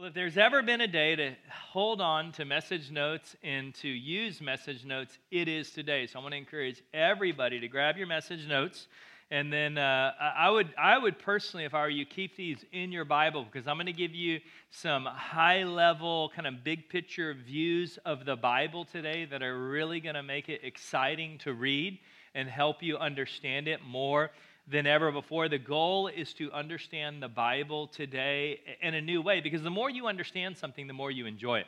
Well, if there's ever been a day to hold on to message notes and to use message notes, it is today. So I want to encourage everybody to grab your message notes. And then uh, I, would, I would personally, if I were you, keep these in your Bible because I'm going to give you some high level, kind of big picture views of the Bible today that are really going to make it exciting to read and help you understand it more than ever before. The goal is to understand the Bible today in a new way because the more you understand something, the more you enjoy it.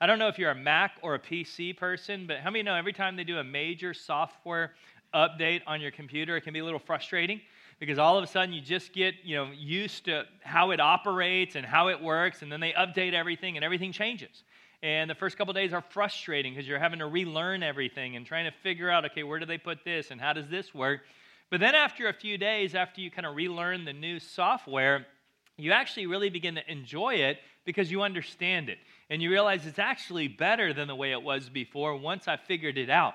I don't know if you're a Mac or a PC person, but how many know every time they do a major software update on your computer, it can be a little frustrating because all of a sudden you just get you know used to how it operates and how it works, and then they update everything and everything changes. And the first couple days are frustrating because you're having to relearn everything and trying to figure out, okay, where do they put this and how does this work? But then after a few days, after you kind of relearn the new software, you actually really begin to enjoy it because you understand it. And you realize it's actually better than the way it was before once I figured it out.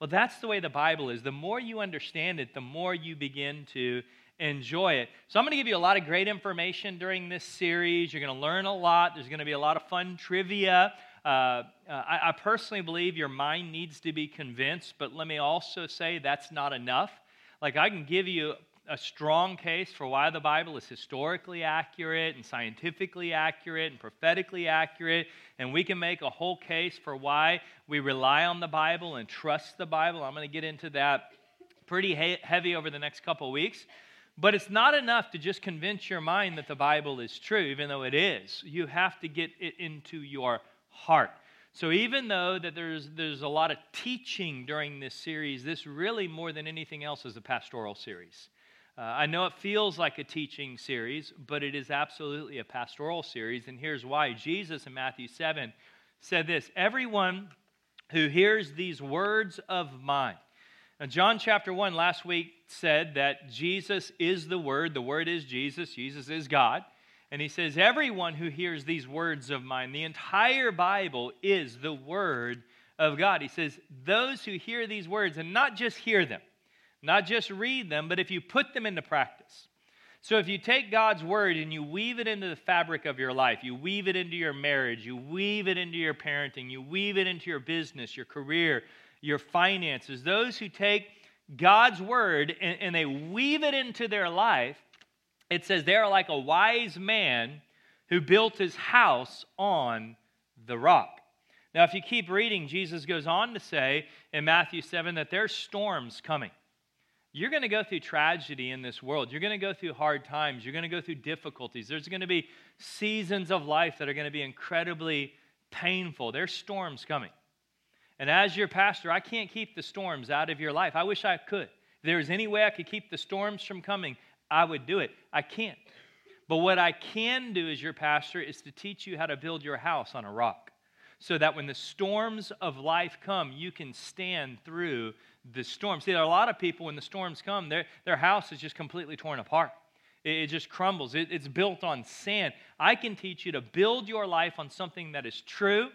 Well, that's the way the Bible is. The more you understand it, the more you begin to enjoy it. So, I'm going to give you a lot of great information during this series. You're going to learn a lot. There's going to be a lot of fun trivia. Uh, uh, I, I personally believe your mind needs to be convinced, but let me also say that's not enough. Like, I can give you a strong case for why the Bible is historically accurate and scientifically accurate and prophetically accurate. And we can make a whole case for why we rely on the Bible and trust the Bible. I'm going to get into that pretty he- heavy over the next couple weeks. But it's not enough to just convince your mind that the Bible is true, even though it is. You have to get it into your heart. So even though that there's there's a lot of teaching during this series, this really more than anything else is a pastoral series. Uh, I know it feels like a teaching series, but it is absolutely a pastoral series, and here's why. Jesus in Matthew 7 said this Everyone who hears these words of mine. Now, John chapter 1 last week said that Jesus is the Word, the Word is Jesus, Jesus is God. And he says, Everyone who hears these words of mine, the entire Bible is the Word of God. He says, Those who hear these words, and not just hear them, not just read them, but if you put them into practice. So if you take God's Word and you weave it into the fabric of your life, you weave it into your marriage, you weave it into your parenting, you weave it into your business, your career, your finances, those who take God's Word and, and they weave it into their life, it says they are like a wise man who built his house on the rock. Now, if you keep reading, Jesus goes on to say in Matthew 7 that there's storms coming. You're going to go through tragedy in this world. You're going to go through hard times. You're going to go through difficulties. There's going to be seasons of life that are going to be incredibly painful. There's storms coming. And as your pastor, I can't keep the storms out of your life. I wish I could. If there was any way I could keep the storms from coming, I would do it. I can't. But what I can do as your pastor is to teach you how to build your house on a rock so that when the storms of life come, you can stand through the storm. See, there are a lot of people, when the storms come, their, their house is just completely torn apart. It, it just crumbles, it, it's built on sand. I can teach you to build your life on something that is true,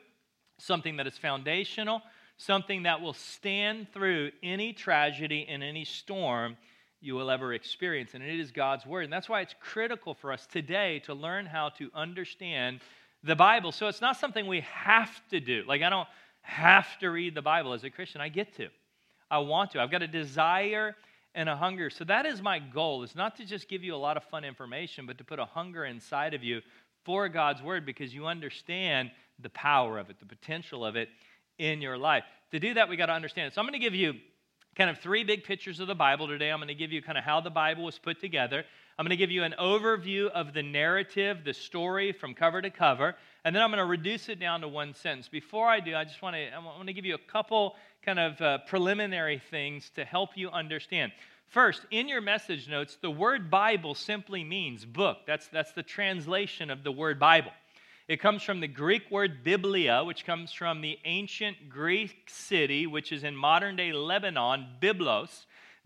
something that is foundational, something that will stand through any tragedy and any storm you will ever experience. And it is God's Word. And that's why it's critical for us today to learn how to understand the Bible. So it's not something we have to do. Like, I don't have to read the Bible as a Christian. I get to. I want to. I've got a desire and a hunger. So that is my goal. It's not to just give you a lot of fun information, but to put a hunger inside of you for God's Word because you understand the power of it, the potential of it in your life. To do that, we got to understand it. So I'm going to give you kind of three big pictures of the Bible today. I'm going to give you kind of how the Bible was put together. I'm going to give you an overview of the narrative, the story from cover to cover, and then I'm going to reduce it down to one sentence. Before I do, I just want to I want to give you a couple kind of uh, preliminary things to help you understand. First, in your message notes, the word Bible simply means book. That's, that's the translation of the word Bible. It comes from the Greek word biblia, which comes from the ancient Greek city, which is in modern day Lebanon, Byblos.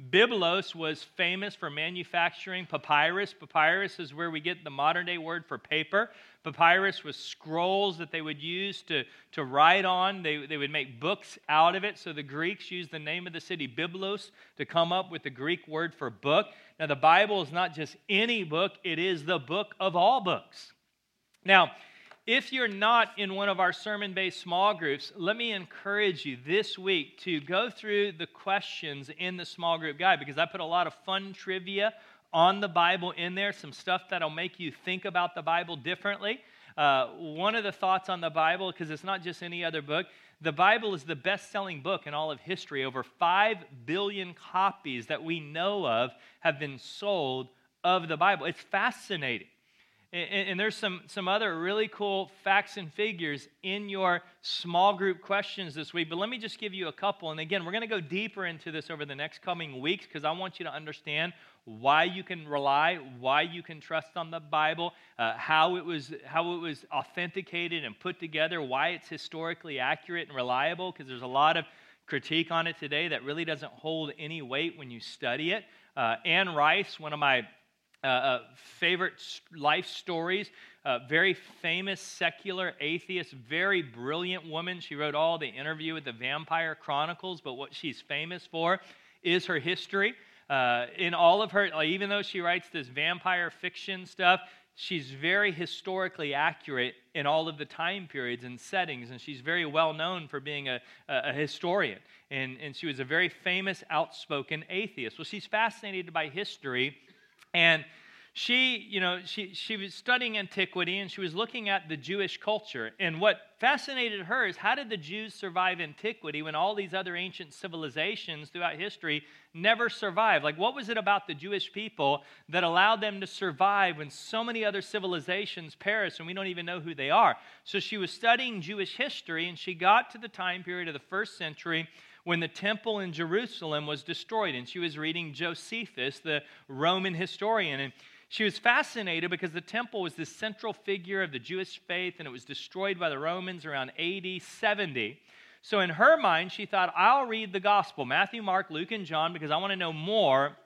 Byblos was famous for manufacturing papyrus. Papyrus is where we get the modern day word for paper. Papyrus was scrolls that they would use to, to write on. They, they would make books out of it. So the Greeks used the name of the city, Byblos, to come up with the Greek word for book. Now, the Bible is not just any book, it is the book of all books. Now, if you're not in one of our sermon based small groups, let me encourage you this week to go through the questions in the small group guide because I put a lot of fun trivia on the Bible in there, some stuff that'll make you think about the Bible differently. Uh, one of the thoughts on the Bible, because it's not just any other book, the Bible is the best selling book in all of history. Over 5 billion copies that we know of have been sold of the Bible. It's fascinating. And, and, there's some, some other really cool facts and figures in your small group questions this week. But let me just give you a couple. And again, we're going to go deeper into this over the next coming weeks because I want you to understand why you can rely, why you can trust on the Bible, uh, how, it was, how it was authenticated and put together, why it's historically accurate and reliable, because there's a lot of critique on it today that really doesn't hold any weight when you study it. Uh, Anne Rice, one of my uh, uh favorite life stories, uh, very famous secular atheist, very brilliant woman. She wrote all the interview with the Vampire Chronicles, but what she's famous for is her history. Uh, in all of her, even though she writes this vampire fiction stuff, she's very historically accurate in all of the time periods and settings, and she's very well known for being a, a, historian. And, and she was a very famous, outspoken atheist. Well, she's fascinated by history, and she, you know, she, she was studying antiquity and she was looking at the Jewish culture. And what fascinated her is how did the Jews survive antiquity when all these other ancient civilizations throughout history never survived? Like, what was it about the Jewish people that allowed them to survive when so many other civilizations perished and we don't even know who they are? So she was studying Jewish history and she got to the time period of the first century when the temple in Jerusalem was destroyed. And she was reading Josephus, the Roman historian. And she was fascinated because the temple was the central figure of the Jewish faith and it was destroyed by the Romans around AD 70. So, in her mind, she thought, I'll read the gospel Matthew, Mark, Luke, and John because I want to know more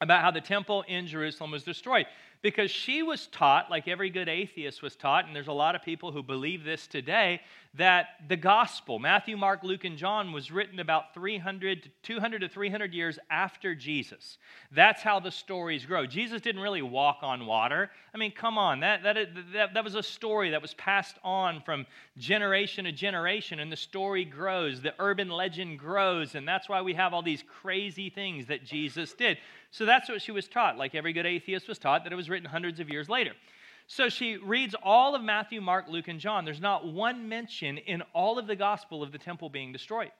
about how the temple in Jerusalem was destroyed because she was taught, like every good atheist was taught, and there's a lot of people who believe this today, that the gospel, Matthew, Mark, Luke, and John, was written about 300 to 200 to 300 years after Jesus. That's how the stories grow. Jesus didn't really walk on water. I mean, come on, that, that, that, that was a story that was passed on from generation to generation, and the story grows. The urban legend grows, and that's why we have all these crazy things that Jesus did. So that's what she was taught, like every good atheist was taught, that it was written hundreds of years later. So she reads all of Matthew, Mark, Luke, and John. There's not one mention in all of the gospel of the temple being destroyed.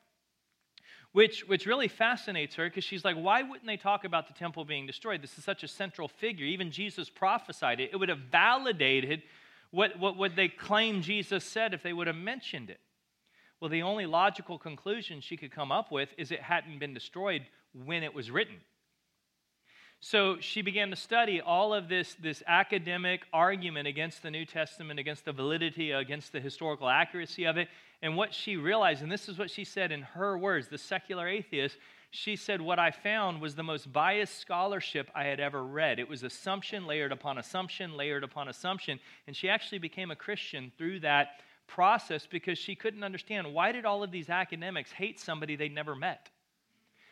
Which, which really fascinates her because she's like, why wouldn't they talk about the temple being destroyed? This is such a central figure. Even Jesus prophesied it. It would have validated what, what, what they claim Jesus said if they would have mentioned it. Well, the only logical conclusion she could come up with is it hadn't been destroyed when it was written. So she began to study all of this, this academic argument against the New Testament, against the validity, against the historical accuracy of it. And what she realized, and this is what she said in her words, the secular atheist, she said, What I found was the most biased scholarship I had ever read. It was assumption layered upon assumption, layered upon assumption. And she actually became a Christian through that process because she couldn't understand why did all of these academics hate somebody they'd never met?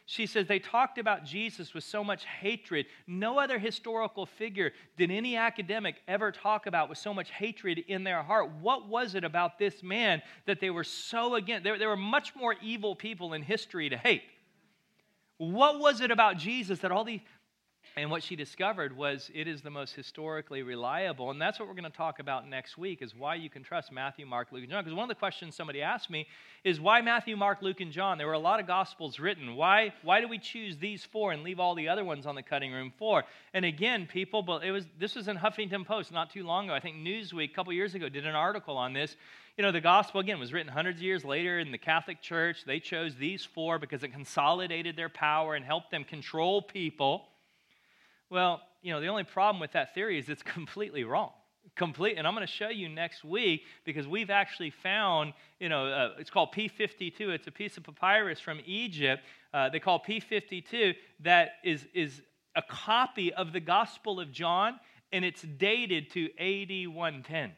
She says they talked about Jesus with so much hatred. No other historical figure did any academic ever talk about with so much hatred in their heart. What was it about this man that they were so against? There, there were much more evil people in history to hate. What was it about Jesus that all these, and what she discovered was it is the most historically reliable. And that's what we're going to talk about next week is why you can trust Matthew, Mark, Luke, and John. Because one of the questions somebody asked me is why Matthew, Mark, Luke, and John? There were a lot of gospels written. Why, why do we choose these four and leave all the other ones on the cutting room floor? And again, people, but it was this was in Huffington Post not too long ago. I think Newsweek a couple years ago did an article on this. You know, the gospel, again, was written hundreds of years later in the Catholic Church. They chose these four because it consolidated their power and helped them control people. Well, you know, the only problem with that theory is it's completely wrong. Complete, and I'm going to show you next week because we've actually found, you know, uh, it's called P52. It's a piece of papyrus from Egypt. Uh, they call P52 that is is a copy of the Gospel of John, and it's dated to AD 110.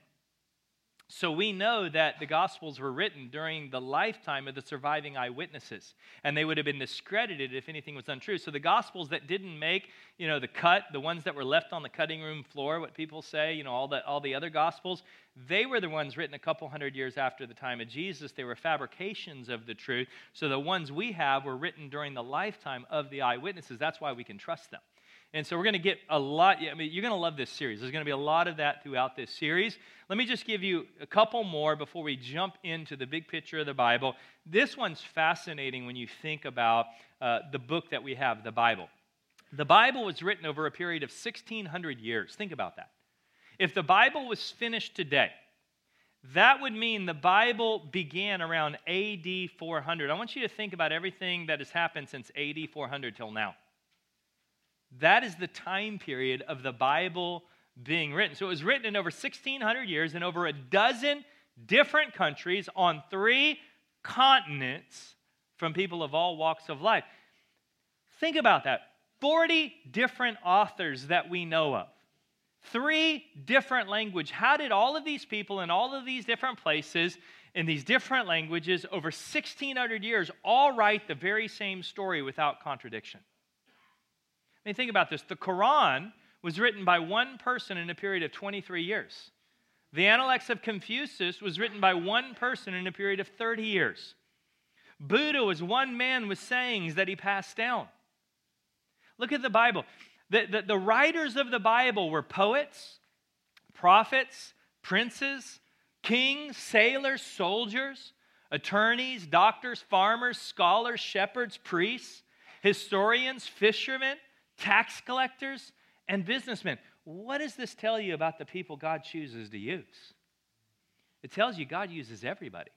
So we know that the Gospels were written during the lifetime of the surviving eyewitnesses, and they would have been discredited if anything was untrue. So the Gospels that didn't make, you know, the cut, the ones that were left on the cutting room floor, what people say, you know, all the all the other Gospels, they were the ones written a couple hundred years after the time of Jesus. They were fabrications of the truth. So the ones we have were written during the lifetime of the eyewitnesses. That's why we can trust them. And so we're going to get a lot. I mean, you're going to love this series. There's going to be a lot of that throughout this series. Let me just give you a couple more before we jump into the big picture of the Bible. This one's fascinating when you think about uh, the book that we have, the Bible. The Bible was written over a period of 1,600 years. Think about that. If the Bible was finished today, that would mean the Bible began around AD 400. I want you to think about everything that has happened since AD 400 till now. That is the time period of the Bible being written. So it was written in over 1,600 years in over a dozen different countries on three continents from people of all walks of life. Think about that 40 different authors that we know of. Three different language. How did all of these people in all of these different places in these different languages over 1600 years all write the very same story without contradiction? I mean, think about this. The Quran was written by one person in a period of 23 years. The Analects of Confucius was written by one person in a period of 30 years. Buddha was one man with sayings that he passed down. Look at the Bible. The, the, the writers of the Bible were poets, prophets, princes, kings, sailors, soldiers, attorneys, doctors, farmers, scholars, shepherds, priests, historians, fishermen, tax collectors, and businessmen. What does this tell you about the people God chooses to use? It tells you God uses everybody.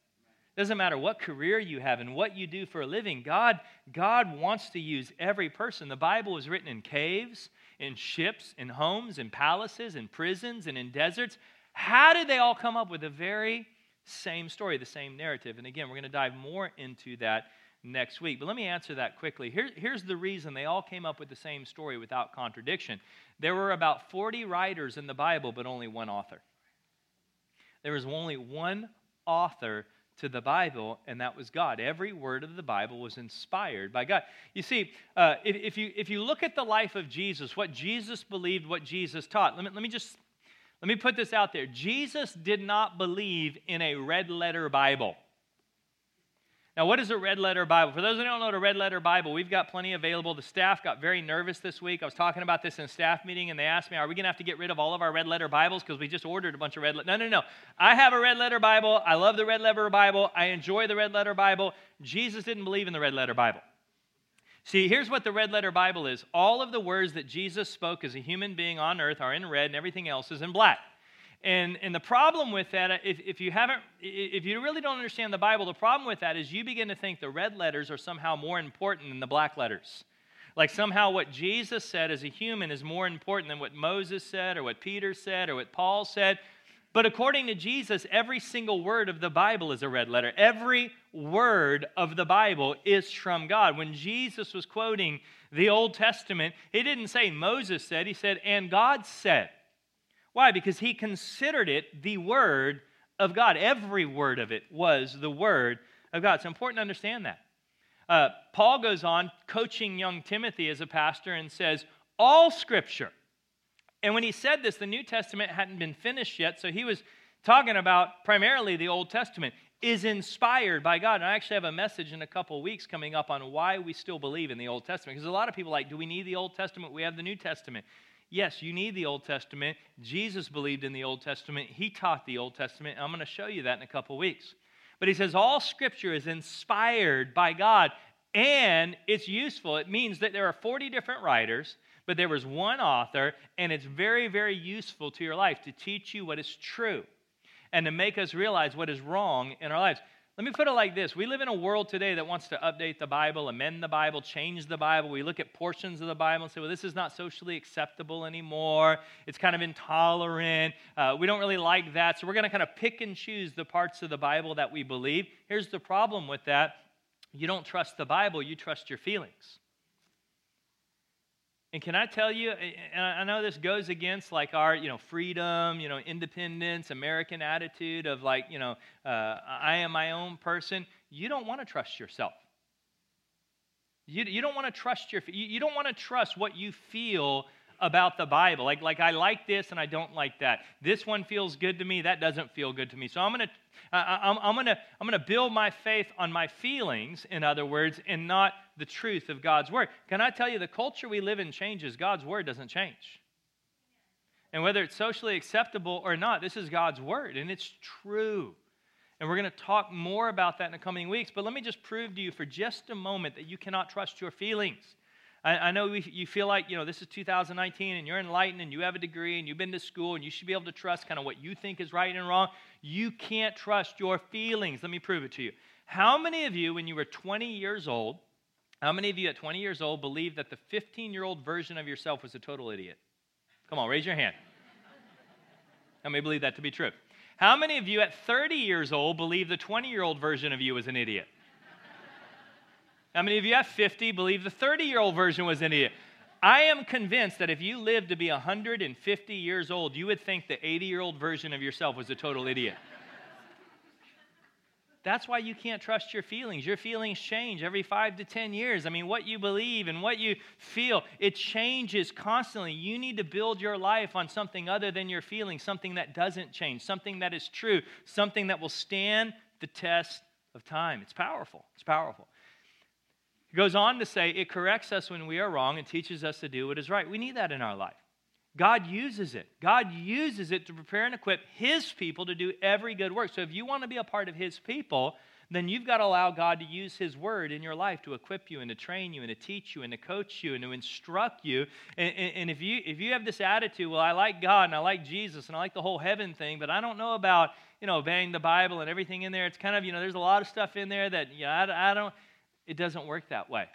It doesn't matter what career you have and what you do for a living. God, God wants to use every person. The Bible was written in caves, in ships, in homes, in palaces, in prisons, and in deserts. How did they all come up with the very same story, the same narrative? And again, we're going to dive more into that next week. But let me answer that quickly. Here, here's the reason they all came up with the same story without contradiction. There were about 40 writers in the Bible, but only one author. There was only one author to the Bible, and that was God. Every word of the Bible was inspired by God. You see, uh, if, if, you, if you look at the life of Jesus, what Jesus believed, what Jesus taught, let me, let me just let me put this out there. Jesus did not believe in a red letter Bible. Now, what is a red letter Bible? For those who don't know what a red letter Bible, we've got plenty available. The staff got very nervous this week. I was talking about this in a staff meeting, and they asked me, Are we going to have to get rid of all of our red letter Bibles because we just ordered a bunch of red letter? No, no, no. I have a red letter Bible. I love the red letter Bible. I enjoy the red letter Bible. Jesus didn't believe in the red letter Bible. See, here's what the red letter Bible is all of the words that Jesus spoke as a human being on earth are in red, and everything else is in black. And, and the problem with that, uh, if, if you haven't, if you really don't understand the Bible, the problem with that is you begin to think the red letters are somehow more important than the black letters. Like somehow what Jesus said as a human is more important than what Moses said or what Peter said or what Paul said. But according to Jesus, every single word of the Bible is a red letter. Every word of the Bible is from God. When Jesus was quoting the Old Testament, he didn't say Moses said, he said, and God said. Why? Because he considered it the Word of God. Every word of it was the Word of God. It's important to understand that. Uh, Paul goes on coaching young Timothy as a pastor and says, All Scripture. And when he said this, the New Testament hadn't been finished yet, so he was talking about primarily the Old Testament is inspired by God. And I actually have a message in a couple weeks coming up on why we still believe in the Old Testament. Because a lot of people like, do we need the Old Testament? We have the New Testament. Yes, you need the Old Testament. Jesus believed in the Old Testament. He taught the Old Testament. I'm going to show you that in a couple weeks. But he says all scripture is inspired by God and it's useful. It means that there are 40 different writers, but there was one author, and it's very, very useful to your life to teach you what is true and to make us realize what is wrong in our lives. Let me put it like this. We live in a world today that wants to update the Bible, amend the Bible, change the Bible. We look at portions of the Bible and say, well, this is not socially acceptable anymore. It's kind of intolerant. Uh, we don't really like that. So we're going to kind of pick and choose the parts of the Bible that we believe. Here's the problem with that you don't trust the Bible, you trust your feelings. And can I tell you, and I know this goes against like our, you know, freedom, you know, independence, American attitude of like, you know, uh, I am my own person. You don't want to trust yourself. You, you don't want to trust your, you, you don't want to trust what you feel about the Bible. Like, like I like this and I don't like that. This one feels good to me. That doesn't feel good to me. So I'm going to, I'm, I'm to, I'm to build my faith on my feelings, in other words, and not the truth of God's word. Can I tell you, the culture we live in changes. God's word doesn't change. And whether it's socially acceptable or not, this is God's word, and it's true. And we're going to talk more about that in the coming weeks. But let me just prove to you for just a moment that you cannot trust your feelings. I, I know we, you feel like, you know, this is 2019 and you're enlightened and you have a degree and you've been to school and you should be able to trust kind of what you think is right and wrong. You can't trust your feelings. Let me prove it to you. How many of you, when you were 20 years old, how many of you at 20 years old believe that the 15 year old version of yourself was a total idiot? Come on, raise your hand. How many believe that to be true? How many of you at 30 years old believe the 20 year old version of you was an idiot? How many of you at 50 believe the 30 year old version was an idiot? I am convinced that if you lived to be 150 years old, you would think the 80 year old version of yourself was a total idiot. That's why you can't trust your feelings. Your feelings change every five to 10 years. I mean, what you believe and what you feel, it changes constantly. You need to build your life on something other than your feelings, something that doesn't change, something that is true, something that will stand the test of time. It's powerful. It's powerful. He goes on to say, it corrects us when we are wrong and teaches us to do what is right. We need that in our life. God uses it. God uses it to prepare and equip His people to do every good work. So if you want to be a part of His people, then you've got to allow God to use His word in your life to equip you and to train you and to teach you and to coach you and to instruct you. And, and, and, if, you, if you have this attitude, well, I like God and I like Jesus and I like the whole heaven thing, but I don't know about, you know, obeying the Bible and everything in there, it's kind of, you know, there's a lot of stuff in there that, you know, I, I don't, it doesn't work that way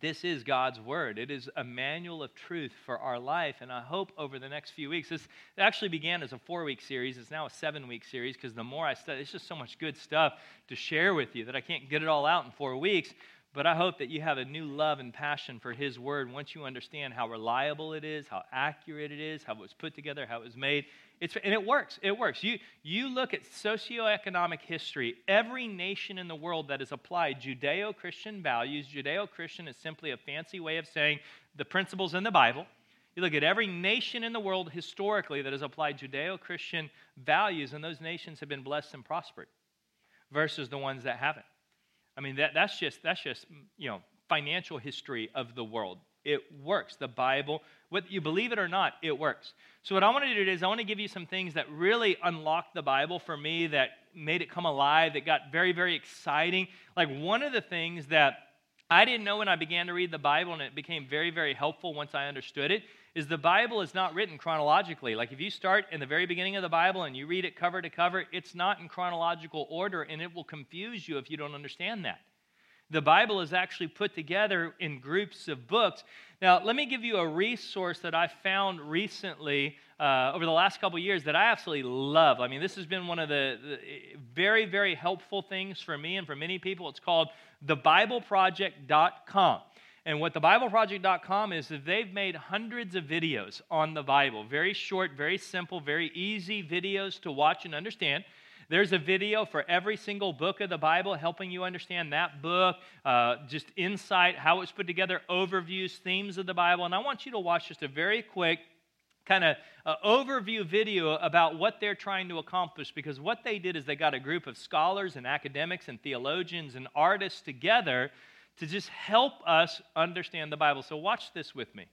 this is God's word. It is a manual of truth for our life. And I hope over the next few weeks, this actually began as a four week series. It's now a seven week series because the more I study, it's just so much good stuff to share with you that I can't get it all out in four weeks. But I hope that you have a new love and passion for His Word once you understand how reliable it is, how accurate it is, how it was put together, how it was made. It's, and it works. It works. You, you look at socioeconomic history, every nation in the world that has applied Judeo Christian values, Judeo Christian is simply a fancy way of saying the principles in the Bible. You look at every nation in the world historically that has applied Judeo Christian values, and those nations have been blessed and prospered versus the ones that haven't. I mean, that, that's just, that's just, you know, financial history of the world. It works. The Bible, whether you believe it or not, it works. So, what I want to do today is, I want to give you some things that really unlocked the Bible for me, that made it come alive, that got very, very exciting. Like, one of the things that I didn't know when I began to read the Bible, and it became very, very helpful once I understood it, is the Bible is not written chronologically. Like, if you start in the very beginning of the Bible and you read it cover to cover, it's not in chronological order, and it will confuse you if you don't understand that. The Bible is actually put together in groups of books. Now, let me give you a resource that I found recently uh, over the last couple years that I absolutely love. I mean, this has been one of the, the, very, very helpful things for me and for many people. It's called thebibleproject.com. And what thebibleproject.com is, is they've made hundreds of videos on the Bible. Very short, very simple, very easy videos to watch and understand. There's a video for every single book of the Bible, helping you understand that book, uh, just insight, how it's put together, overviews, themes of the Bible. And I want you to watch just a very quick kind of uh, overview video about what they're trying to accomplish because what they did is they got a group of scholars and academics and theologians and artists together to just help us understand the Bible. So, watch this with me.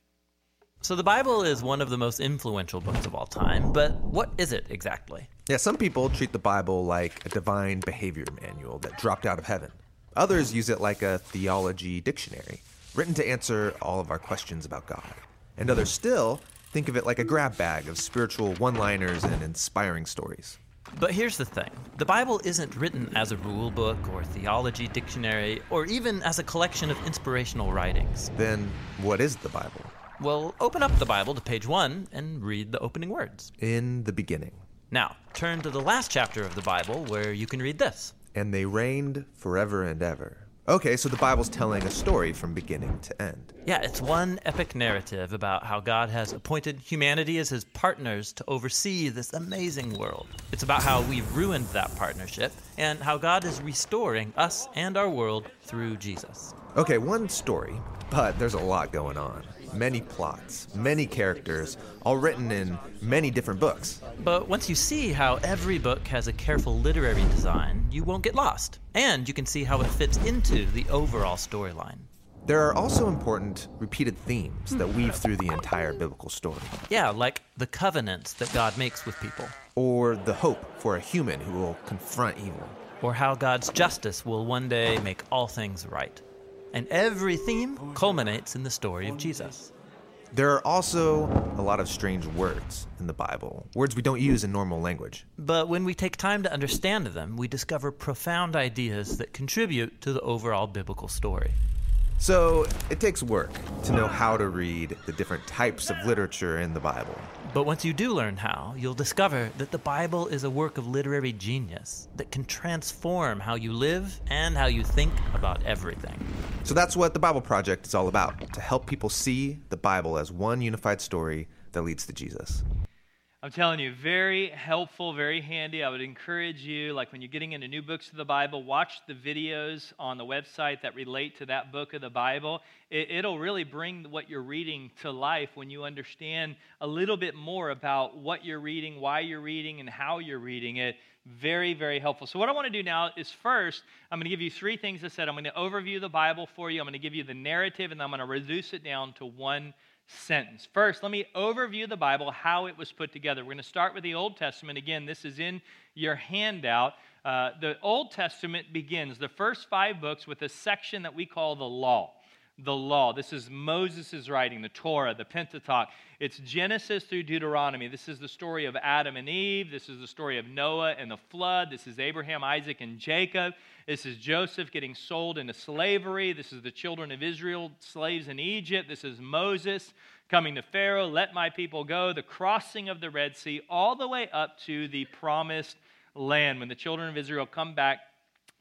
So, the Bible is one of the most influential books of all time, but what is it exactly? Yeah, some people treat the Bible like a divine behavior manual that dropped out of heaven. Others use it like a theology dictionary, written to answer all of our questions about God. And others still think of it like a grab bag of spiritual one liners and inspiring stories. But here's the thing the Bible isn't written as a rule book or theology dictionary or even as a collection of inspirational writings. Then, what is the Bible? Well, open up the Bible to page one and read the opening words. In the beginning. Now, turn to the last chapter of the Bible where you can read this. And they reigned forever and ever. Okay, so the Bible's telling a story from beginning to end. Yeah, it's one epic narrative about how God has appointed humanity as his partners to oversee this amazing world. It's about how we've ruined that partnership and how God is restoring us and our world through Jesus. Okay, one story, but there's a lot going on. Many plots, many characters, all written in many different books. But once you see how every book has a careful literary design, you won't get lost. And you can see how it fits into the overall storyline. There are also important repeated themes that weave through the entire biblical story, Yeah, like the covenants that God makes with people, or the hope for a human who will confront evil. or how God's justice will one day make all things right. And every theme culminates in the story of Jesus. There are also a lot of strange words in the Bible, words we don't use in normal language. But when we take time to understand them, we discover profound ideas that contribute to the overall biblical story. So it takes work to know how to read the different types of literature in the Bible. But once you do learn how, you'll discover that the Bible is a work of literary genius that can transform how you live and how you think about everything. So that's what the Bible Project is all about to help people see the Bible as one unified story that leads to Jesus. I'm telling you, very helpful, very handy. I would encourage you, like when you're getting into new books of the Bible, watch the videos on the website that relate to that book of the Bible. It, will really bring what you're reading to life when you understand a little bit more about what you're reading, why you're reading, and how you're reading it. Very, very helpful. So, what I want to do now is first, I'm going to give you three things I said. I'm going to overview the Bible for you, I'm going to give you the narrative, and I'm going to reduce it down to one sentence. First, let me overview the Bible, how it was put together. We're going to start with the Old Testament. Again, this is in your handout. Uh, the Old Testament begins the first five books with a section that we call the Law. The law. This is Moses' writing, the Torah, the Pentateuch. It's Genesis through Deuteronomy. This is the story of Adam and Eve. This is the story of Noah and the flood. This is Abraham, Isaac, and Jacob. This is Joseph getting sold into slavery. This is the children of Israel, slaves in Egypt. This is Moses coming to Pharaoh, let my people go, the crossing of the Red Sea, all the way up to the promised land when the children of Israel come back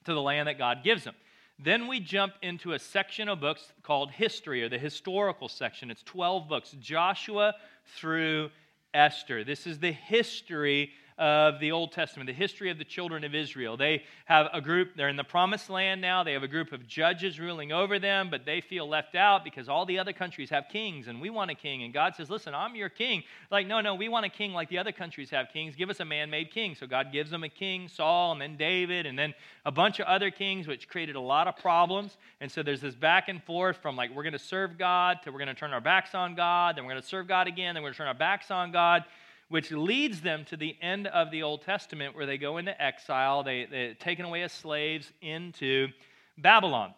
to the land that God gives them. Then we jump into a section of books called history, or the historical section. It's 12 books, Joshua through Esther. This is the history of the Old Testament, the history of the children of Israel. They have a group, they're in the promised land now. They have a group of judges ruling over them, but they feel left out because all the other countries have kings and we want a king. And God says, Listen, I'm your king. Like, no, no, we want a king like the other countries have kings. Give us a man made king. So God gives them a king, Saul, and then David, and then a bunch of other kings, which created a lot of problems. And so there's this back and forth from like, we're going to serve God to we're going to turn our backs on God, then we're going to serve God again, then we're going to turn our backs on God which leads them to the end of the Old Testament where they go into exile. They, they're taken away as slaves into Babylon.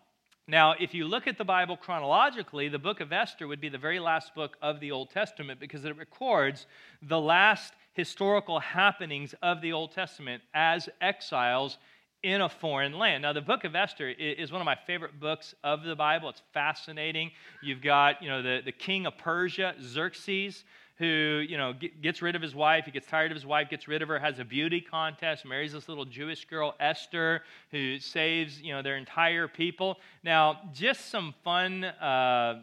Now, if you look at the Bible chronologically, the book of Esther would be the very last book of the Old Testament because it records the last historical happenings of the Old Testament as exiles in a foreign land. Now, the book of Esther is one of my favorite books of the Bible. It's fascinating. You've got, you know, the, the king of Persia, Xerxes, who, you know, gets rid of his wife. He gets tired of his wife, gets rid of her, has a beauty contest, marries this little Jewish girl, Esther, who saves, you know, their entire people. Now, just some fun. Uh,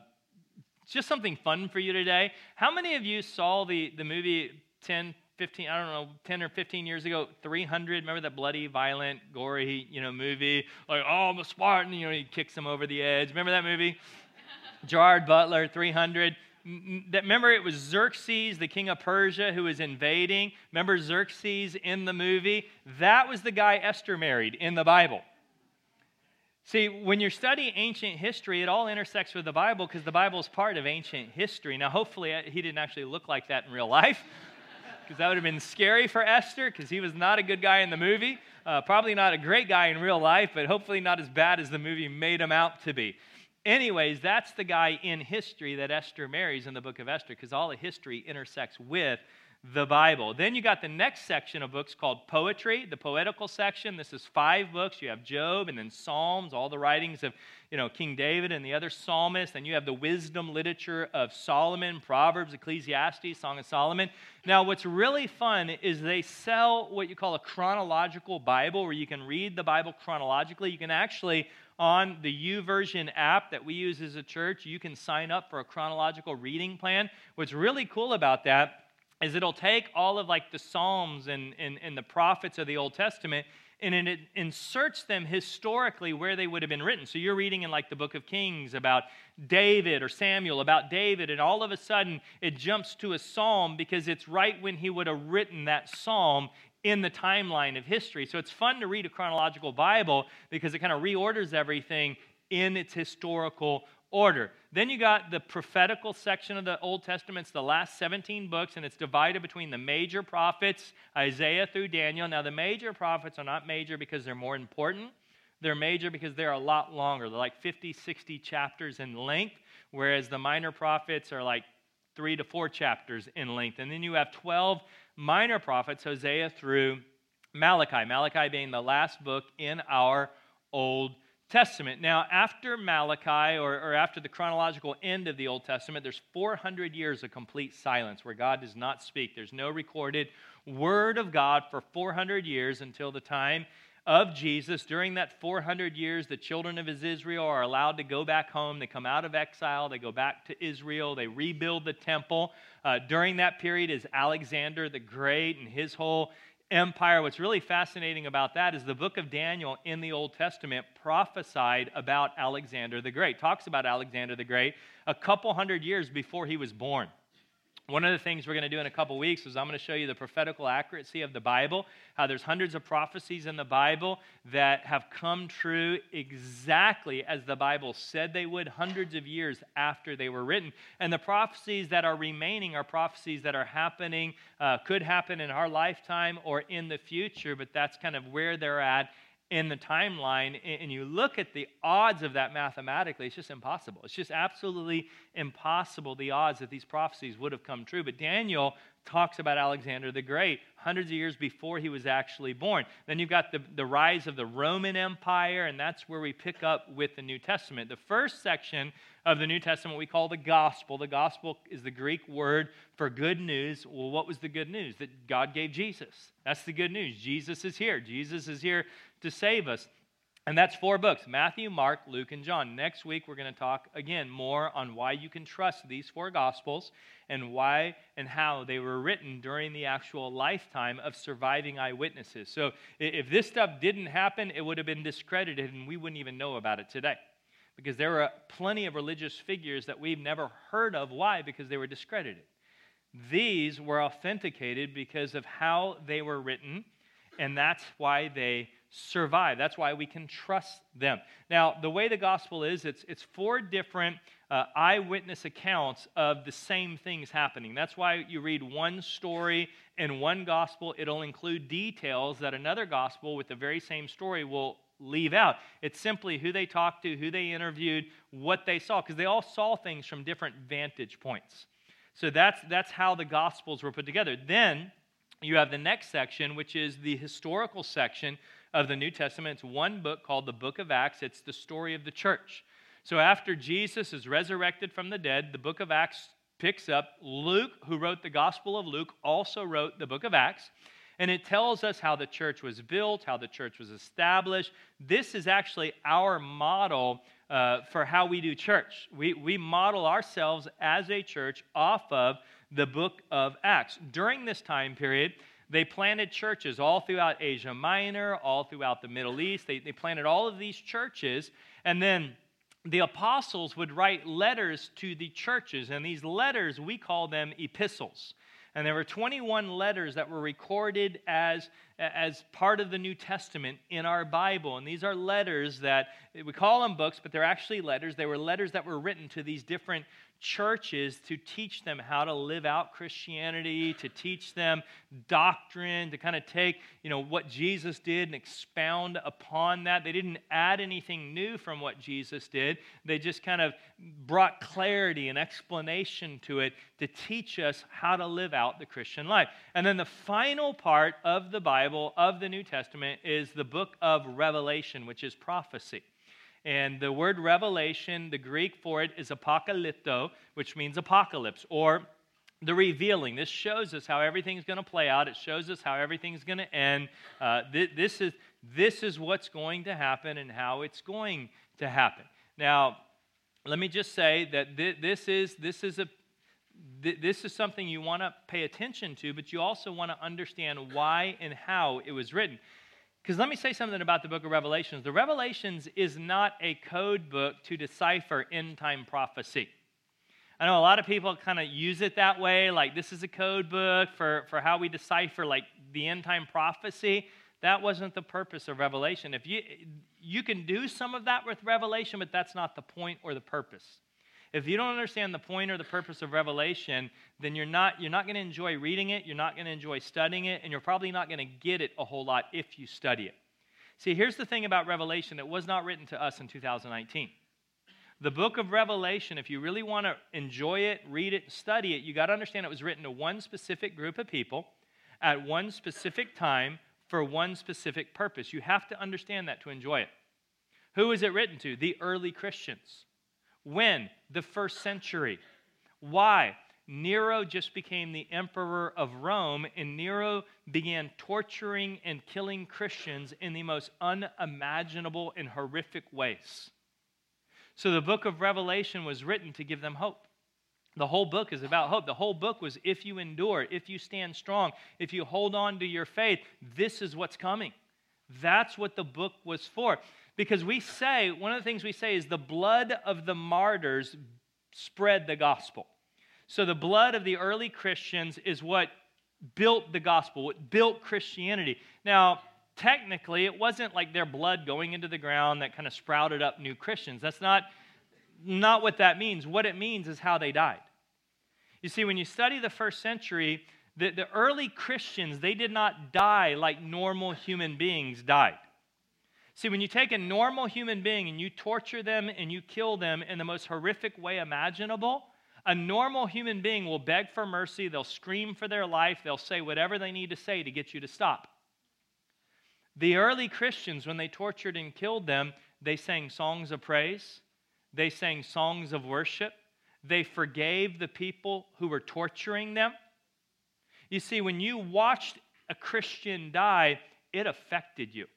just something fun for you today. How many of you saw the, the movie 10, 15, I don't know, 10 or 15 years ago, 300? Remember that bloody, violent, gory, you know, movie? Like, oh, I'm a Spartan, you know, he kicks him over the edge. Remember that movie? Gerard Butler, 300 remember it was Xerxes, the king of Persia, who was invading. Remember Xerxes in the movie? That was the guy Esther married in the Bible. See, when you're studying ancient history, it all intersects with the Bible because the Bible is part of ancient history. Now, hopefully, uh, he didn't actually look like that in real life because that would have been scary for Esther because he was not a good guy in the movie. Uh, probably not a great guy in real life, but hopefully not as bad as the movie made him out to be. Anyways, that's the guy in history that Esther marries in the book of Esther because all of history intersects with the Bible. Then you got the next section of books called poetry, the poetical section. This is five books. You have Job and then Psalms, all the writings of you know King David and the other psalmists. Then you have the wisdom literature of Solomon, Proverbs, Ecclesiastes, Song of Solomon. Now, what's really fun is they sell what you call a chronological Bible, where you can read the Bible chronologically. You can actually on the YouVersion app that we use as a church, you can sign up for a chronological reading plan. What's really cool about that is it'll take all of like the Psalms and, and, and the prophets of the Old Testament and it inserts them historically where they would have been written. So you're reading in like the book of Kings about David or Samuel about David, and all of a sudden it jumps to a psalm because it's right when he would have written that psalm in the timeline of history. So it's fun to read a chronological Bible because it kind of reorders everything in its historical order. Then you got the prophetical section of the Old Testament. It's the last 17 books, and it's divided between the major prophets, Isaiah through Daniel. Now, the major prophets are not major because they're more important. They're major because they're a lot longer. They're like 50, 60 chapters in length, whereas the minor prophets are like three to four chapters in length. And then you have 12 minor prophets, Hosea through Malachi. Malachi being the last book in our Old Testament. Now, after Malachi, or, or, after the chronological end of the Old Testament, there's 400 years of complete silence where God does not speak. There's no recorded word of God for 400 years until the time of Jesus. During that 400 years, the children of his Israel are allowed to go back home. They come out of exile, they go back to Israel, they rebuild the temple. Uh, during that period is Alexander the Great and his whole empire. What's really fascinating about that is the book of Daniel in the Old Testament prophesied about Alexander the Great, talks about Alexander the Great a couple hundred years before he was born. One of the things we're going to do in a couple weeks is I'm going to show you the prophetical accuracy of the Bible, how there's hundreds of prophecies in the Bible that have come true exactly as the Bible said they would hundreds of years after they were written. And the prophecies that are remaining are prophecies that are happening, uh, could happen in our lifetime or in the future, but that's kind of where they're at in the timeline and you look at the odds of that mathematically, it's just impossible. It's just absolutely impossible, the odds that these prophecies would have come true. But Daniel talks about Alexander the Great hundreds of years before he was actually born. Then you've got the, the rise of the Roman Empire, and that's where we pick up with the New Testament. The first section of the New Testament we call the gospel. The gospel is the Greek word for good news. Well, what was the good news? That God gave Jesus. That's the good news. Jesus is here. Jesus is here to save us. And that's four books Matthew, Mark, Luke, and John. Next week, we're going to talk again more on why you can trust these four gospels and why and how they were written during the actual lifetime of surviving eyewitnesses. So, if this stuff didn't happen, it would have been discredited and we wouldn't even know about it today. Because there are plenty of religious figures that we've never heard of. Why? Because they were discredited. These were authenticated because of how they were written, and that's why they survive. That's why we can trust them. Now, the way the gospel is, it's, it's four different uh, eyewitness accounts of the same things happening. That's why you read one story in one gospel, it'll include details that another gospel with the very same story will leave out. It's simply who they talked to, who they interviewed, what they saw, because they all saw things from different vantage points. So that's, that's how the gospels were put together. Then you have the next section, which is the historical section of the New Testament. It's one book called the Book of Acts, it's the story of the church. So after Jesus is resurrected from the dead, the book of Acts picks up. Luke, who wrote the Gospel of Luke, also wrote the book of Acts. And it tells us how the church was built, how the church was established. This is actually our model uh, for how we do church. We, we model ourselves as a church off of the book of Acts. During this time period, they planted churches all throughout Asia Minor, all throughout the Middle East. They, they planted all of these churches. And then the apostles would write letters to the churches. And these letters, we call them epistles. And there were 21 letters that were recorded as as part of the New Testament in our Bible. And these are letters that we call them books, but they're actually letters. They were letters that were written to these different churches to teach them how to live out Christianity, to teach them doctrine, to kind of take, you know, what Jesus did and expound upon that. They didn't add anything new from what Jesus did. They just kind of brought clarity and explanation to it to teach us how to live out the Christian life. And then the final part of the Bible, of the New Testament, is the book of Revelation, which is prophecy. And the word revelation, the Greek for it is apokalypto, which means apocalypse or the revealing. This shows us how everything's going to play out. It shows us how everything's going to end. Uh, th- this, is, this is what's going to happen and how it's going to happen. Now, let me just say that th- this, is, this, is a, th- this is something you want to pay attention to, but you also want to understand why and how it was written. Because let me say something about the book of Revelations. The Revelations is not a code book to decipher end time prophecy. I know a lot of people kind of use it that way, like this is a code book for, for how we decipher like the end time prophecy. That wasn't the purpose of Revelation. If you you can do some of that with Revelation, but that's not the point or the purpose. If you don't understand the point or the purpose of Revelation, then you're not, you're not going to enjoy reading it, you're not going to enjoy studying it, and you're probably not going to get it a whole lot if you study it. See, here's the thing about Revelation that was not written to us in 2019. The book of Revelation, if you really want to enjoy it, read it, study it, you got to understand it was written to one specific group of people at one specific time for one specific purpose. You have to understand that to enjoy it. Who is it written to? The early Christians. When? The first century. Why? Nero just became the emperor of Rome, and Nero began torturing and killing Christians in the most unimaginable and horrific ways. So the book of Revelation was written to give them hope. The whole book is about hope. The whole book was if you endure, if you stand strong, if you hold on to your faith, this is what's coming. That's what the book was for. Because we say, one of the things we say is the blood of the martyrs spread the gospel. So the blood of the early Christians is what built the gospel, what built Christianity. Now, technically, it wasn't like their blood going into the ground that kind of sprouted up new Christians. That's not, not what that means. What it means is how they died. You see, when you study the first century, the, the early Christians, they did not die like normal human beings died. See, when you take a normal human being and you torture them and you kill them in the most horrific way imaginable, a normal human being will beg for mercy, they'll scream for their life, they'll say whatever they need to say to get you to stop. The early Christians, when they tortured and killed them, they sang songs of praise, they sang songs of worship, they forgave the people who were torturing them. You see, when you watched a Christian die, it affected you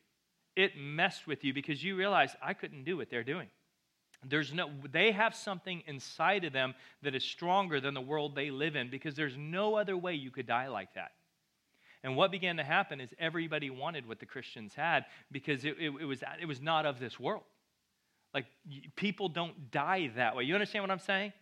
it messed with you because you realize I couldn't do what they're doing. There's no, they have something inside of them that is stronger than the world they live in because there's no other way you could die like that. And what began to happen is everybody wanted what the Christians had because it, it, it was, it was not of this world. Like, people don't die that way. You understand what I'm saying?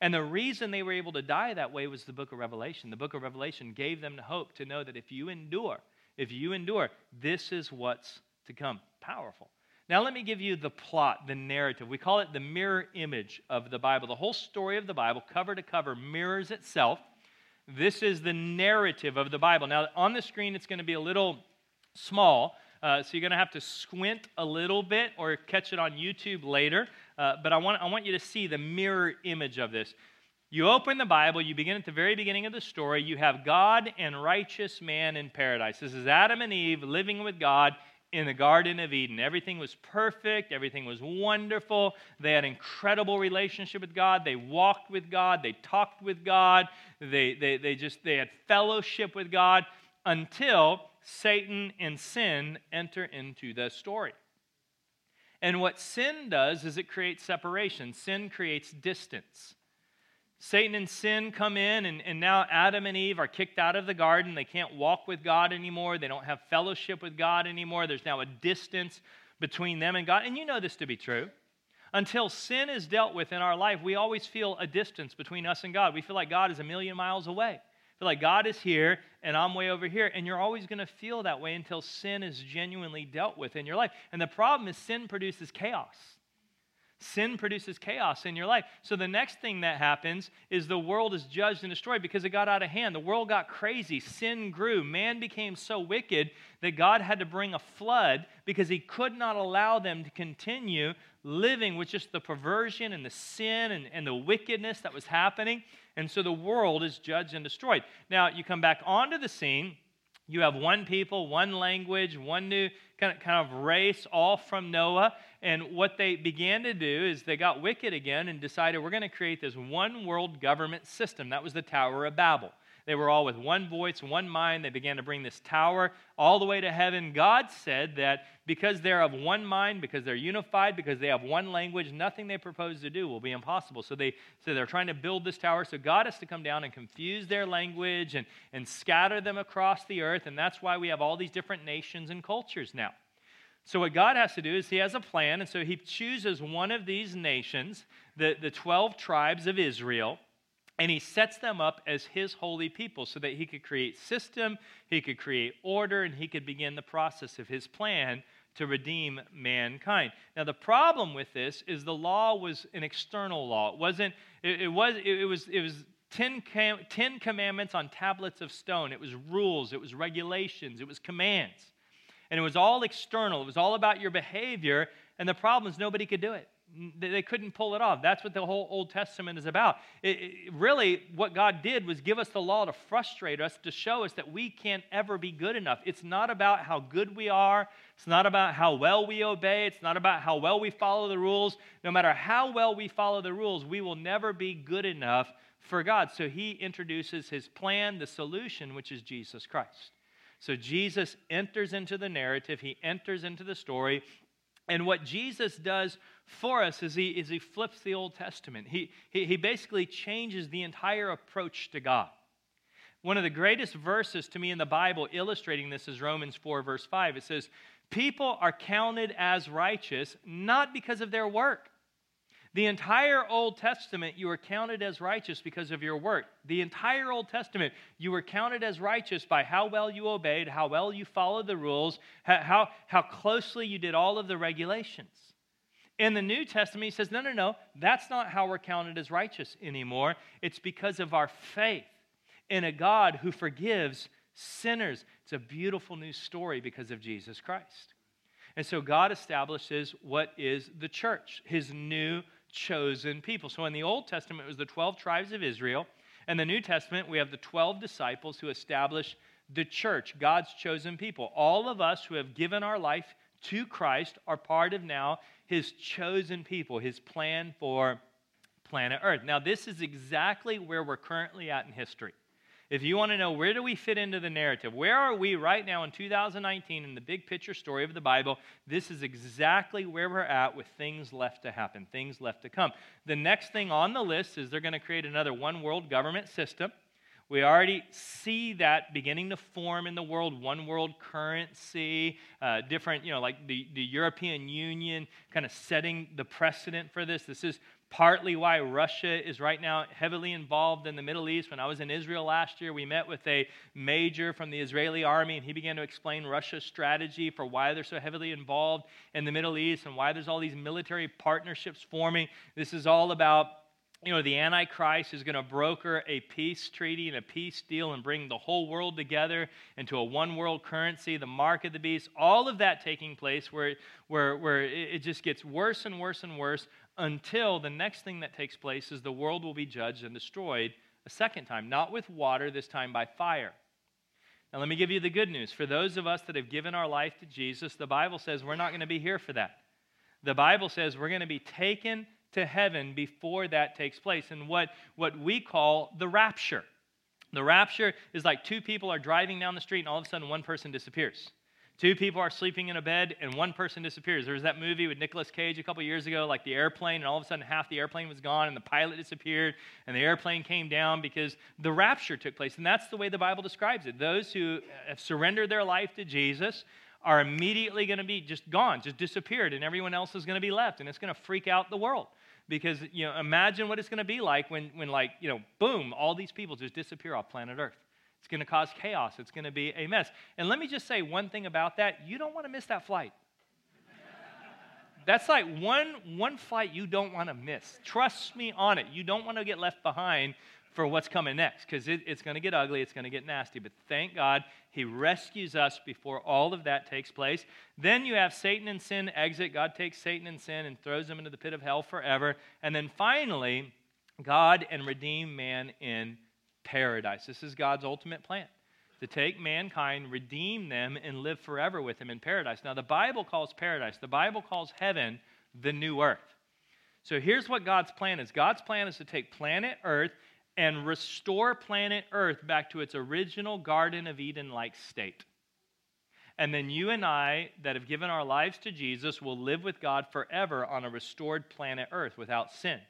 And the reason they were able to die that way was the book of Revelation. The book of Revelation gave them the hope to know that if you endure, if you endure, this is what's to come. Powerful. Now, let me give you the plot, the narrative. We call it the mirror image of the Bible. The whole story of the Bible, cover to cover, mirrors itself. This is the narrative of the Bible. Now, on the screen, it's going to be a little small, uh, so you're going to have to squint a little bit or catch it on YouTube later. Uh, but I want, I want you to see the mirror image of this. You open the Bible, you begin at the very beginning of the story. You have God and righteous man in paradise. This is Adam and Eve living with God in the Garden of Eden. Everything was perfect, everything was wonderful. They had incredible relationship with God. They walked with God, they talked with God, they, they, they just they had fellowship with God until Satan and sin enter into the story. And what sin does is it creates separation. Sin creates distance. Satan and sin come in, and, and now Adam and Eve are kicked out of the garden. They can't walk with God anymore. They don't have fellowship with God anymore. There's now a distance between them and God. And you know this to be true. Until sin is dealt with in our life, we always feel a distance between us and God. We feel like God is a million miles away. We feel like God is here and I'm way over here. And you're always going to feel that way until sin is genuinely dealt with in your life. And the problem is, sin produces chaos. Sin produces chaos in your life. So the next thing that happens is the world is judged and destroyed because it got out of hand. The world got crazy. Sin grew. Man became so wicked that God had to bring a flood because he could not allow them to continue living with just the perversion and the sin and, and the wickedness that was happening. And so the world is judged and destroyed. Now, you come back onto the scene. You have one people, one language, one new kind of, kind of race, all from Noah. And what they began to do is they got wicked again and decided we're going to create this one world government system. That was the Tower of Babel. They were all with one voice, one mind. They began to bring this tower all the way to heaven. God said that because they're of one mind, because they're unified, because they have one language, nothing they propose to do will be impossible. So, they, so they're trying to build this tower. So God has to come down and confuse their language and, and scatter them across the earth. And that's why we have all these different nations and cultures now. So, what God has to do is He has a plan, and so He chooses one of these nations, the, the 12 tribes of Israel, and he sets them up as his holy people so that he could create system, he could create order, and he could begin the process of his plan to redeem mankind. Now the problem with this is the law was an external law. It wasn't it, it was it, was it was ten, ten commandments on tablets of stone. It was rules, it was regulations, it was commands. And it was all external. It was all about your behavior, and the problem is nobody could do it they couldn't pull it off. That's what the whole Old Testament is about. It, it, really, what God did was give us the law to frustrate us, to show us that we can't ever be good enough. It's not about how good we are, it's not about how well we obey, it's not about how well we follow the rules. No matter how well we follow the rules, we will never be good enough for God. So He introduces His plan, the solution, which is Jesus Christ. So Jesus enters into the narrative, He enters into the story. And what Jesus does for us is he, is he flips the Old Testament. He, he, he basically changes the entire approach to God. One of the greatest verses to me in the Bible illustrating this is Romans 4, verse 5. It says, People are counted as righteous not because of their work. The entire Old Testament, you were counted as righteous because of your work. The entire Old Testament, you were counted as righteous by how well you obeyed, how well you followed the rules, how, how closely you did all of the regulations. In the New Testament, he says, no, no, no, that's not how we're counted as righteous anymore. It's because of our faith in a God who forgives sinners. It's a beautiful new story because of Jesus Christ. And so God establishes what is the church, his new chosen people. So in the Old Testament, it was the 12 tribes of Israel. In the New Testament, we have the 12 disciples who establish the church, God's chosen people. All of us who have given our life to Christ are part of now his chosen people, his plan for planet Earth. Now, this is exactly where we're currently at in history. If you want to know where do we fit into the narrative, where are we right now in 2019 in the big picture story of the Bible, this is exactly where we're at with things left to happen, things left to come. The next thing on the list is they're going to create another one world government system. We already see that beginning to form in the world, one world currency, uh, different, you know, like the, the European Union kind of setting the precedent for this. This is partly why Russia is right now heavily involved in the Middle East. When I was in Israel last year, we met with a major from the Israeli army, and he began to explain Russia's strategy for why they're so heavily involved in the Middle East and why there's all these military partnerships forming. This is all about you know, the Antichrist is going to broker a peace treaty and a peace deal and bring the whole world together into a one world currency, the mark of the beast, all of that taking place where, where, where it just gets worse and worse and worse until the next thing that takes place is the world will be judged and destroyed a second time, not with water, this time by fire. Now, let me give you the good news. For those of us that have given our life to Jesus, the Bible says we're not going to be here for that. The Bible says we're going to be taken to heaven before that takes place, and what, what we call the rapture. The rapture is like two people are driving down the street, and all of a sudden one person disappears. Two people are sleeping in a bed, and one person disappears. There was that movie with Nicolas Cage a couple years ago, like the airplane, and all of a sudden half the airplane was gone, and the pilot disappeared, and the airplane came down because the rapture took place. And that's the way the Bible describes it. Those who have surrendered their life to Jesus are immediately going to be just gone, just disappeared, and everyone else is going to be left, and it's going to freak out the world because you know imagine what it's going to be like when when like you know boom all these people just disappear off planet earth It's going to cause chaos. It's going to be a mess. And let me just say one thing about that you don't want to miss that flight. That's like one, one flight you don't want to miss. Trust me on it. You don't want to get left behind for what's coming next because it, it's going to get ugly, it's going to get nasty. But thank God he rescues us before all of that takes place. Then you have Satan and sin exit. God takes Satan and sin and throws them into the pit of hell forever. And then finally, God and redeem man in paradise. This is God's ultimate plan to take mankind, redeem them, and live forever with him in paradise. Now, the Bible calls paradise, the Bible calls heaven the new earth. So here's what God's plan is God's plan is to take planet Earth and restore planet Earth back to its original Garden of Eden like state. And then you and I, that have given our lives to Jesus, will live with God forever on a restored planet Earth without sin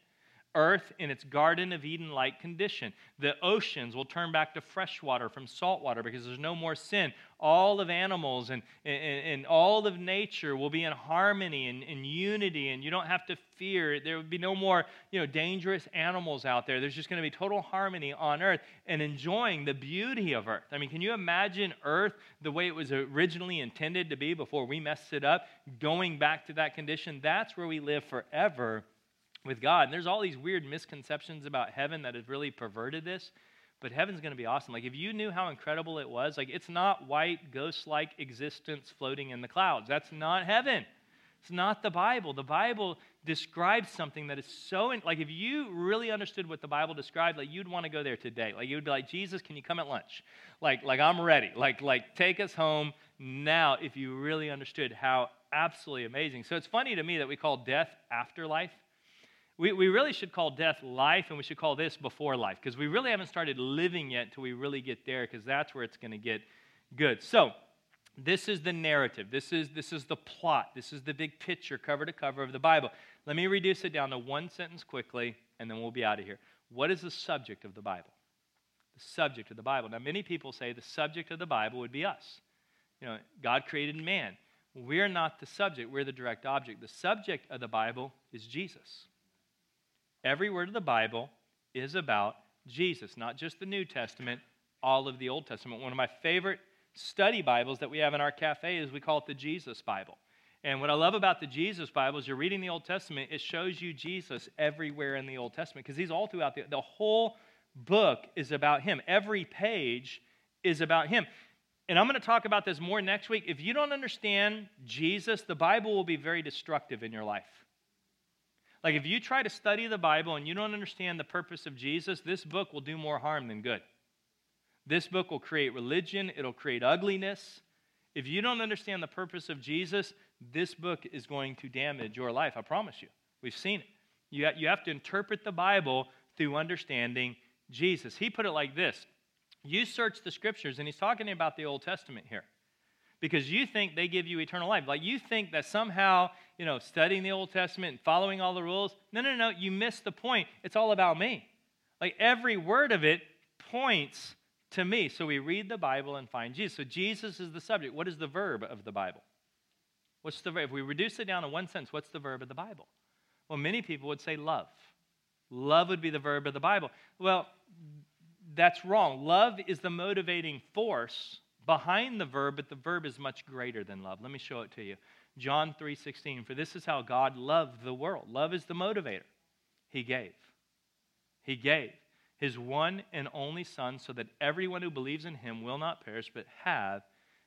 earth in its Garden of Eden like condition. The oceans will turn back to fresh water from salt water because there's no more sin. All of animals and, and, and all of nature will be in harmony and, and unity, and you don't have to fear. There would be no more you know, dangerous animals out there. There's just going to be total harmony on earth and enjoying the beauty of earth. I mean, can you imagine earth the way it was originally intended to be before we messed it up, going back to that condition? That's where we live forever with God. And there's all these weird misconceptions about heaven that have really perverted this. But heaven's going to be awesome. Like, if you knew how incredible it was, like, it's not white, ghost like existence floating in the clouds. That's not heaven. It's not the Bible. The Bible describes something that is so, in, like, if you really understood what the Bible described, like, you'd want to go there today. Like, you'd be like, Jesus, can you come at lunch? Like, like I'm ready. Like, like, take us home now if you really understood how absolutely amazing. So it's funny to me that we call death afterlife we, we really should call death life, and we should call this before life, because we really haven't started living yet until we really get there, because that's where it's going to get good. So, this is the narrative. This is, this is the plot. This is the big picture, cover to cover of the Bible. Let me reduce it down to one sentence quickly, and then we'll be out of here. What is the subject of the Bible? The subject of the Bible. Now, many people say the subject of the Bible would be us. You know, God created man. We're not the subject, we're the direct object. The subject of the Bible is Jesus. Every word of the Bible is about Jesus, not just the New Testament, all of the Old Testament. One of my favorite study Bibles that we have in our cafe is we call it the Jesus Bible. And what I love about the Jesus Bible is you're reading the Old Testament, it shows you Jesus everywhere in the Old Testament because he's all throughout the, the whole book is about him. Every page is about him. And I'm going to talk about this more next week. If you don't understand Jesus, the Bible will be very destructive in your life. Like, if you try to study the Bible and you don't understand the purpose of Jesus, this book will do more harm than good. This book will create religion, it'll create ugliness. If you don't understand the purpose of Jesus, this book is going to damage your life. I promise you. We've seen it. You you have to interpret the Bible through understanding Jesus. He put it like this You search the scriptures, and he's talking about the Old Testament here because you think they give you eternal life. Like you think that somehow, you know, studying the Old Testament and following all the rules, no, no, no, you miss the point. It's all about me. Like every word of it points to me. So we read the Bible and find Jesus. So Jesus is the subject. What is the verb of the Bible? What's the verb? If we reduce it down to one sentence, what's the verb of the Bible? Well, many people would say love. Love would be the verb of the Bible. Well, that's wrong. Love is the motivating force behind the verb, but the verb is much greater than love. Let me show it to you. John 3:16 For this is how God loved the world. Love is the motivator. He gave. He gave his one and only son so that everyone who believes in him will not perish but have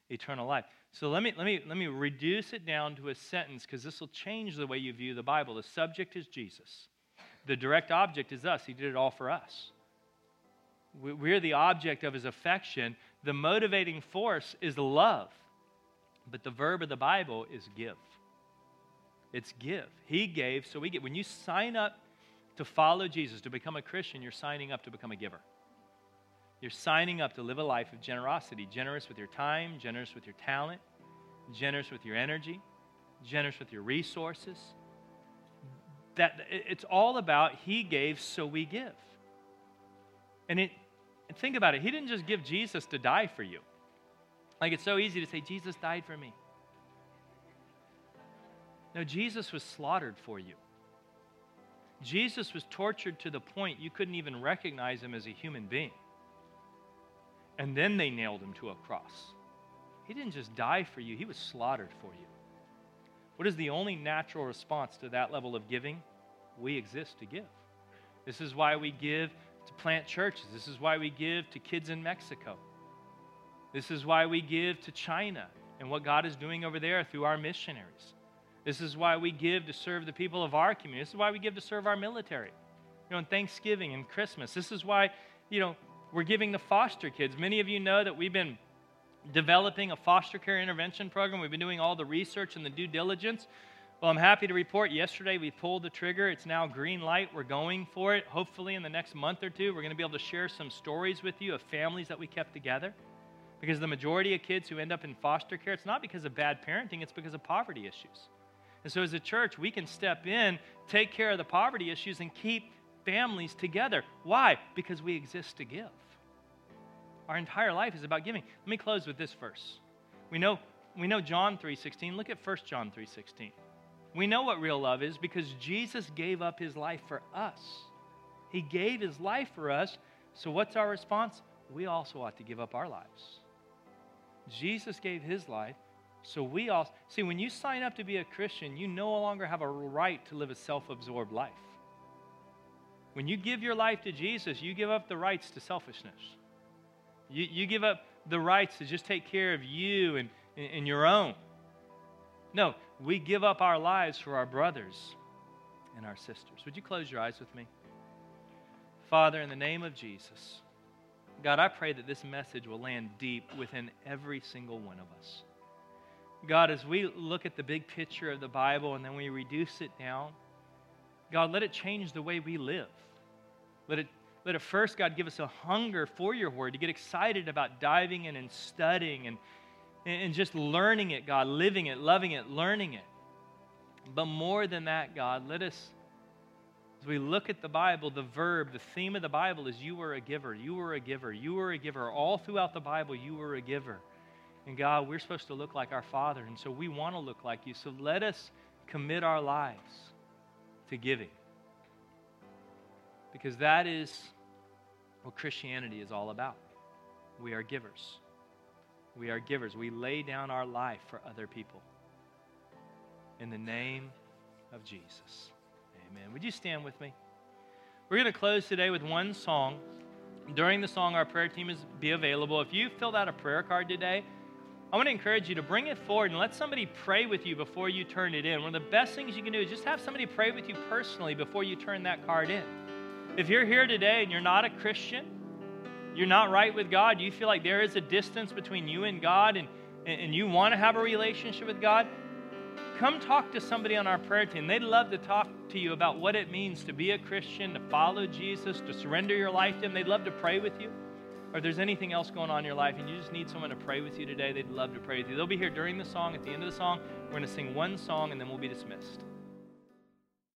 eternal life. So let me let me let me reduce it down to a sentence cuz this will change the way you view the Bible. The subject is Jesus. The direct object is us. He did it all for us. We're the object of his affection. The motivating force is love. But the verb of the Bible is give. It's give. He gave, so we get. When you sign up to follow Jesus, to become a Christian, you're signing up to become a giver. You're signing up to live a life of generosity, generous with your time, generous with your talent, generous with your energy, generous with your resources. That it's all about he gave, so we give. And it and think about it. He didn't just give Jesus to die for you. Like it's so easy to say, Jesus died for me. No, Jesus was slaughtered for you. Jesus was tortured to the point you couldn't even recognize him as a human being. and then they nailed him to a cross. He didn't just die for you, he was slaughtered for you. What is the only natural response to that level of giving? We exist to give. This is why we give to plant churches. This is why we give to kids in Mexico. This is why we give to China and what God is doing over there through our missionaries. This is why we give to serve the people of our community. This is why we give to serve our military. You know, on Thanksgiving and Christmas. This is why, you know, we're giving to foster kids. Many of you know that we've been developing a foster care intervention program. We've been doing all the research and the due diligence. Well, I'm happy to report yesterday we pulled the trigger. It's now green light. We're going for it. Hopefully, in the next month or two, we're going to be able to share some stories with you of families that we kept together. Because the majority of kids who end up in foster care, it's not because of bad parenting, it's because of poverty issues. And so, as a church, we can step in, take care of the poverty issues, and keep families together. Why? Because we exist to give. Our entire life is about giving. Let me close with this verse. We know, we know John 3.16. Look at 1 John 3.16. We know what real love is because Jesus gave up his life for us. He gave his life for us. So what's our response? We also ought to give up our lives. Jesus gave his life. So we all see when you sign up to be a Christian, you no longer have a right to live a self-absorbed life. When you give your life to Jesus, you give up the rights to selfishness. You, you give up the rights to just take care of you and, and your own. No, we give up our lives for our brothers and our sisters. Would you close your eyes with me? Father, in the name of Jesus, God, I pray that this message will land deep within every single one of us. God, as we look at the big picture of the Bible and then we reduce it down, God, let it change the way we live. Let it let it first, God, give us a hunger for your word to get excited about diving in and studying and, and just learning it, God, living it, loving it, learning it. But more than that, God, let us, as we look at the Bible, the verb, the theme of the Bible is you were a giver, you were a giver, you were a giver. All throughout the Bible, you were a giver. And God, we're supposed to look like our Father, and so we want to look like you. So let us commit our lives to giving. Because that is what Christianity is all about. We are givers. We are givers. We lay down our life for other people. In the name of Jesus. Amen. Would you stand with me? We're going to close today with one song. During the song, our prayer team is be available. If you filled out a prayer card today, I want to encourage you to bring it forward and let somebody pray with you before you turn it in. One of the best things you can do is just have somebody pray with you personally before you turn that card in. If you're here today and you're not a Christian, you're not right with God, you feel like there is a distance between you and God, and, and you want to have a relationship with God, come talk to somebody on our prayer team. They'd love to talk to you about what it means to be a Christian, to follow Jesus, to surrender your life to Him. They'd love to pray with you. Or if there's anything else going on in your life and you just need someone to pray with you today, they'd love to pray with you. They'll be here during the song. At the end of the song, we're going to sing one song and then we'll be dismissed.